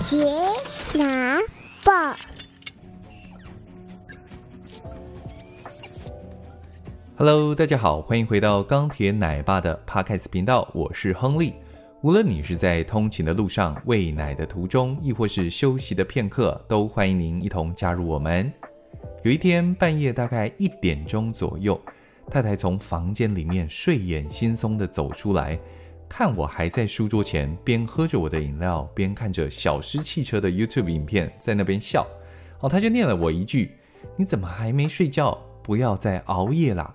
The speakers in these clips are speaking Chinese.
杰拿报，Hello，大家好，欢迎回到钢铁奶爸的 Podcast 频道，我是亨利。无论你是在通勤的路上、喂奶的途中，亦或是休息的片刻，都欢迎您一同加入我们。有一天半夜大概一点钟左右，太太从房间里面睡眼惺忪的走出来。看我还在书桌前，边喝着我的饮料，边看着小狮汽车的 YouTube 影片，在那边笑。哦，他就念了我一句：“你怎么还没睡觉？不要再熬夜啦！”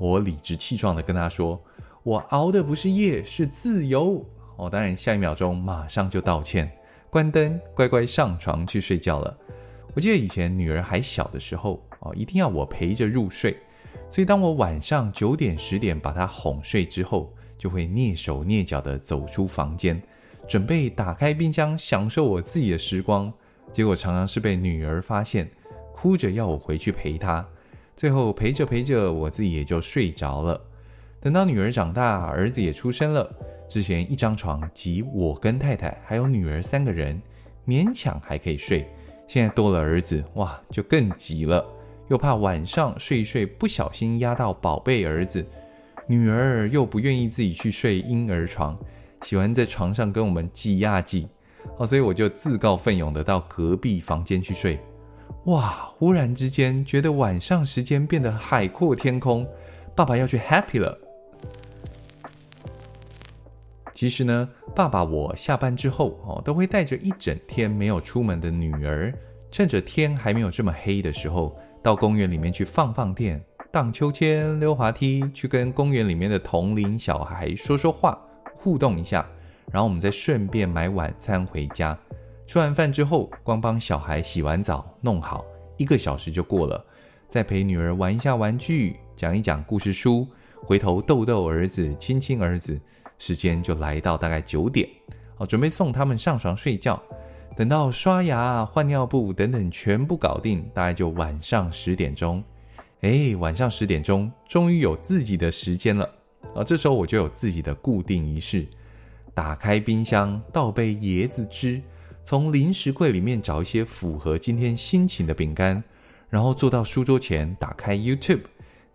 我理直气壮地跟他说：“我熬的不是夜，是自由。”哦，当然，下一秒钟马上就道歉，关灯，乖乖上床去睡觉了。我记得以前女儿还小的时候，哦，一定要我陪着入睡，所以当我晚上九点十点把她哄睡之后，就会蹑手蹑脚地走出房间，准备打开冰箱享受我自己的时光。结果常常是被女儿发现，哭着要我回去陪她。最后陪着陪着，我自己也就睡着了。等到女儿长大，儿子也出生了，之前一张床挤我跟太太还有女儿三个人，勉强还可以睡。现在多了儿子，哇，就更挤了，又怕晚上睡一睡不小心压到宝贝儿子。女儿又不愿意自己去睡婴儿床，喜欢在床上跟我们挤呀挤，哦，所以我就自告奋勇的到隔壁房间去睡。哇，忽然之间觉得晚上时间变得海阔天空，爸爸要去 happy 了。其实呢，爸爸我下班之后哦，都会带着一整天没有出门的女儿，趁着天还没有这么黑的时候，到公园里面去放放电。荡秋千、溜滑梯，去跟公园里面的同龄小孩说说话，互动一下，然后我们再顺便买晚餐回家。吃完饭之后，光帮小孩洗完澡弄好，一个小时就过了。再陪女儿玩一下玩具，讲一讲故事书，回头逗逗儿子，亲亲儿子，时间就来到大概九点，好，准备送他们上床睡觉。等到刷牙、换尿布等等全部搞定，大概就晚上十点钟。哎，晚上十点钟，终于有自己的时间了啊！这时候我就有自己的固定仪式：打开冰箱，倒杯椰子汁，从零食柜里面找一些符合今天心情的饼干，然后坐到书桌前，打开 YouTube，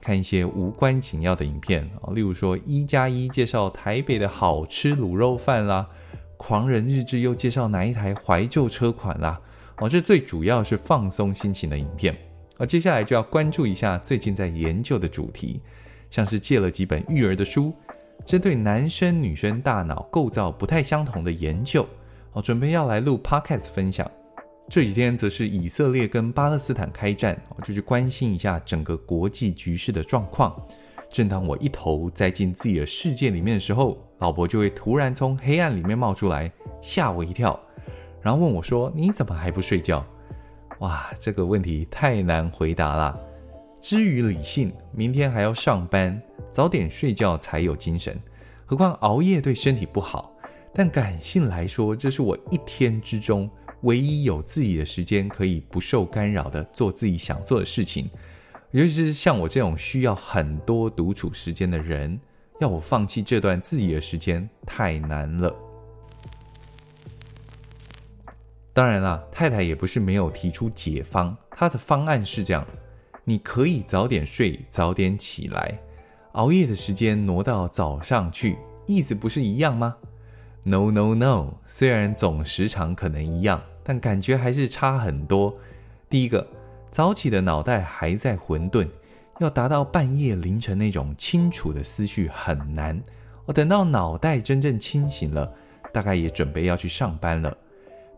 看一些无关紧要的影片啊，例如说一加一介绍台北的好吃卤肉饭啦，狂人日志又介绍哪一台怀旧车款啦，哦，这最主要是放松心情的影片。而接下来就要关注一下最近在研究的主题，像是借了几本育儿的书，针对男生女生大脑构造不太相同的研究，哦，准备要来录 podcast 分享。这几天则是以色列跟巴勒斯坦开战，我就去关心一下整个国际局势的状况。正当我一头栽进自己的世界里面的时候，老婆就会突然从黑暗里面冒出来，吓我一跳，然后问我说：“你怎么还不睡觉？”哇，这个问题太难回答了。至于理性，明天还要上班，早点睡觉才有精神。何况熬夜对身体不好。但感性来说，这是我一天之中唯一有自己的时间可以不受干扰的做自己想做的事情。尤其是像我这种需要很多独处时间的人，要我放弃这段自己的时间太难了。当然啦，太太也不是没有提出解方。她的方案是这样：你可以早点睡，早点起来，熬夜的时间挪到早上去，意思不是一样吗？No No No，虽然总时长可能一样，但感觉还是差很多。第一个，早起的脑袋还在混沌，要达到半夜凌晨那种清楚的思绪很难。我等到脑袋真正清醒了，大概也准备要去上班了。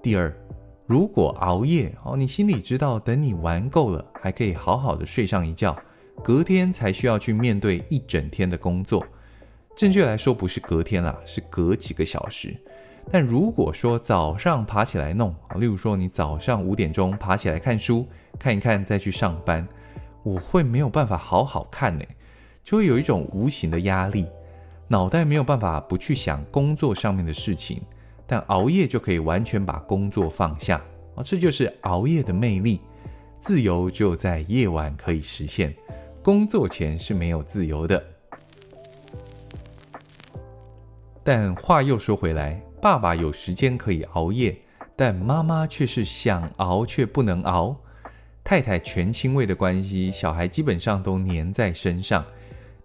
第二，如果熬夜哦，你心里知道，等你玩够了，还可以好好的睡上一觉，隔天才需要去面对一整天的工作。正确来说不是隔天啦，是隔几个小时。但如果说早上爬起来弄，例如说你早上五点钟爬起来看书，看一看再去上班，我会没有办法好好看呢，就会有一种无形的压力，脑袋没有办法不去想工作上面的事情。但熬夜就可以完全把工作放下啊，这就是熬夜的魅力。自由就在夜晚可以实现，工作前是没有自由的。但话又说回来，爸爸有时间可以熬夜，但妈妈却是想熬却不能熬。太太全亲喂的关系，小孩基本上都黏在身上。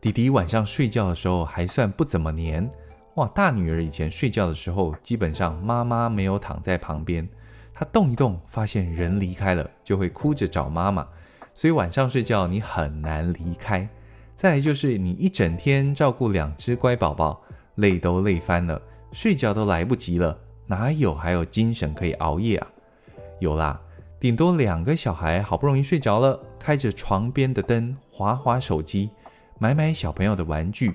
弟弟晚上睡觉的时候还算不怎么黏。哇，大女儿以前睡觉的时候，基本上妈妈没有躺在旁边，她动一动，发现人离开了，就会哭着找妈妈。所以晚上睡觉你很难离开。再就是你一整天照顾两只乖宝宝，累都累翻了，睡觉都来不及了，哪有还有精神可以熬夜啊？有啦。顶多两个小孩好不容易睡着了，开着床边的灯，滑滑手机，买买小朋友的玩具，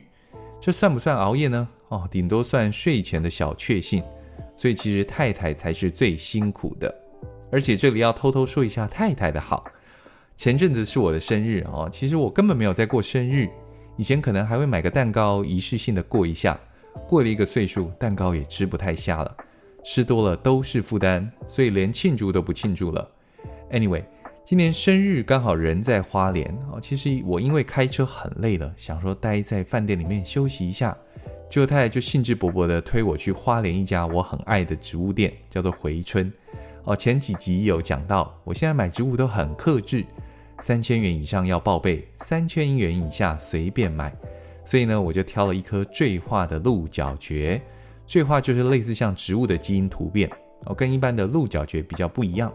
这算不算熬夜呢？哦，顶多算睡前的小确幸。所以其实太太才是最辛苦的。而且这里要偷偷说一下太太的好。前阵子是我的生日哦，其实我根本没有在过生日，以前可能还会买个蛋糕，仪式性的过一下。过了一个岁数，蛋糕也吃不太下了，吃多了都是负担，所以连庆祝都不庆祝了。Anyway，今年生日刚好人在花莲哦。其实我因为开车很累了，想说待在饭店里面休息一下，舅太太就兴致勃勃地推我去花莲一家我很爱的植物店，叫做回春。哦，前几集有讲到，我现在买植物都很克制，三千元以上要报备，三千元以下随便买。所以呢，我就挑了一颗缀化的鹿角蕨。缀化就是类似像植物的基因突变哦，跟一般的鹿角蕨比较不一样。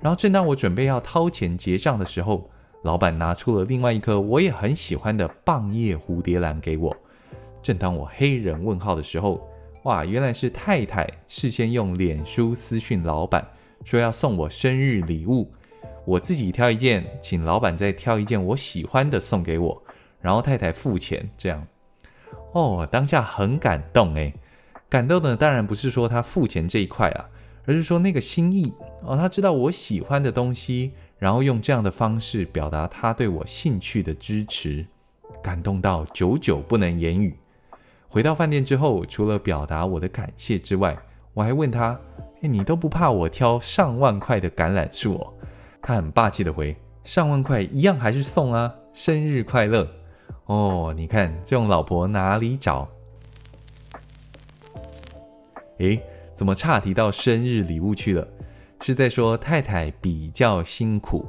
然后，正当我准备要掏钱结账的时候，老板拿出了另外一颗我也很喜欢的棒叶蝴蝶兰给我。正当我黑人问号的时候，哇，原来是太太事先用脸书私讯老板，说要送我生日礼物。我自己挑一件，请老板再挑一件我喜欢的送给我，然后太太付钱，这样。哦，当下很感动诶，感动的当然不是说他付钱这一块啊。而是说那个心意哦，他知道我喜欢的东西，然后用这样的方式表达他对我兴趣的支持，感动到久久不能言语。回到饭店之后，除了表达我的感谢之外，我还问他：“，你都不怕我挑上万块的橄榄树哦？”他很霸气的回：“上万块一样还是送啊，生日快乐！”哦，你看这种老婆哪里找？诶。怎么岔提到生日礼物去了？是在说太太比较辛苦，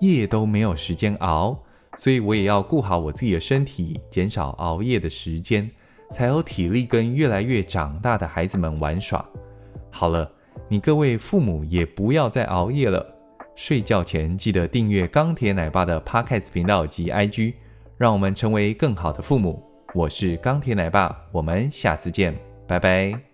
夜都没有时间熬，所以我也要顾好我自己的身体，减少熬夜的时间，才有体力跟越来越长大的孩子们玩耍。好了，你各位父母也不要再熬夜了，睡觉前记得订阅钢铁奶爸的 Podcast 频道及 IG，让我们成为更好的父母。我是钢铁奶爸，我们下次见，拜拜。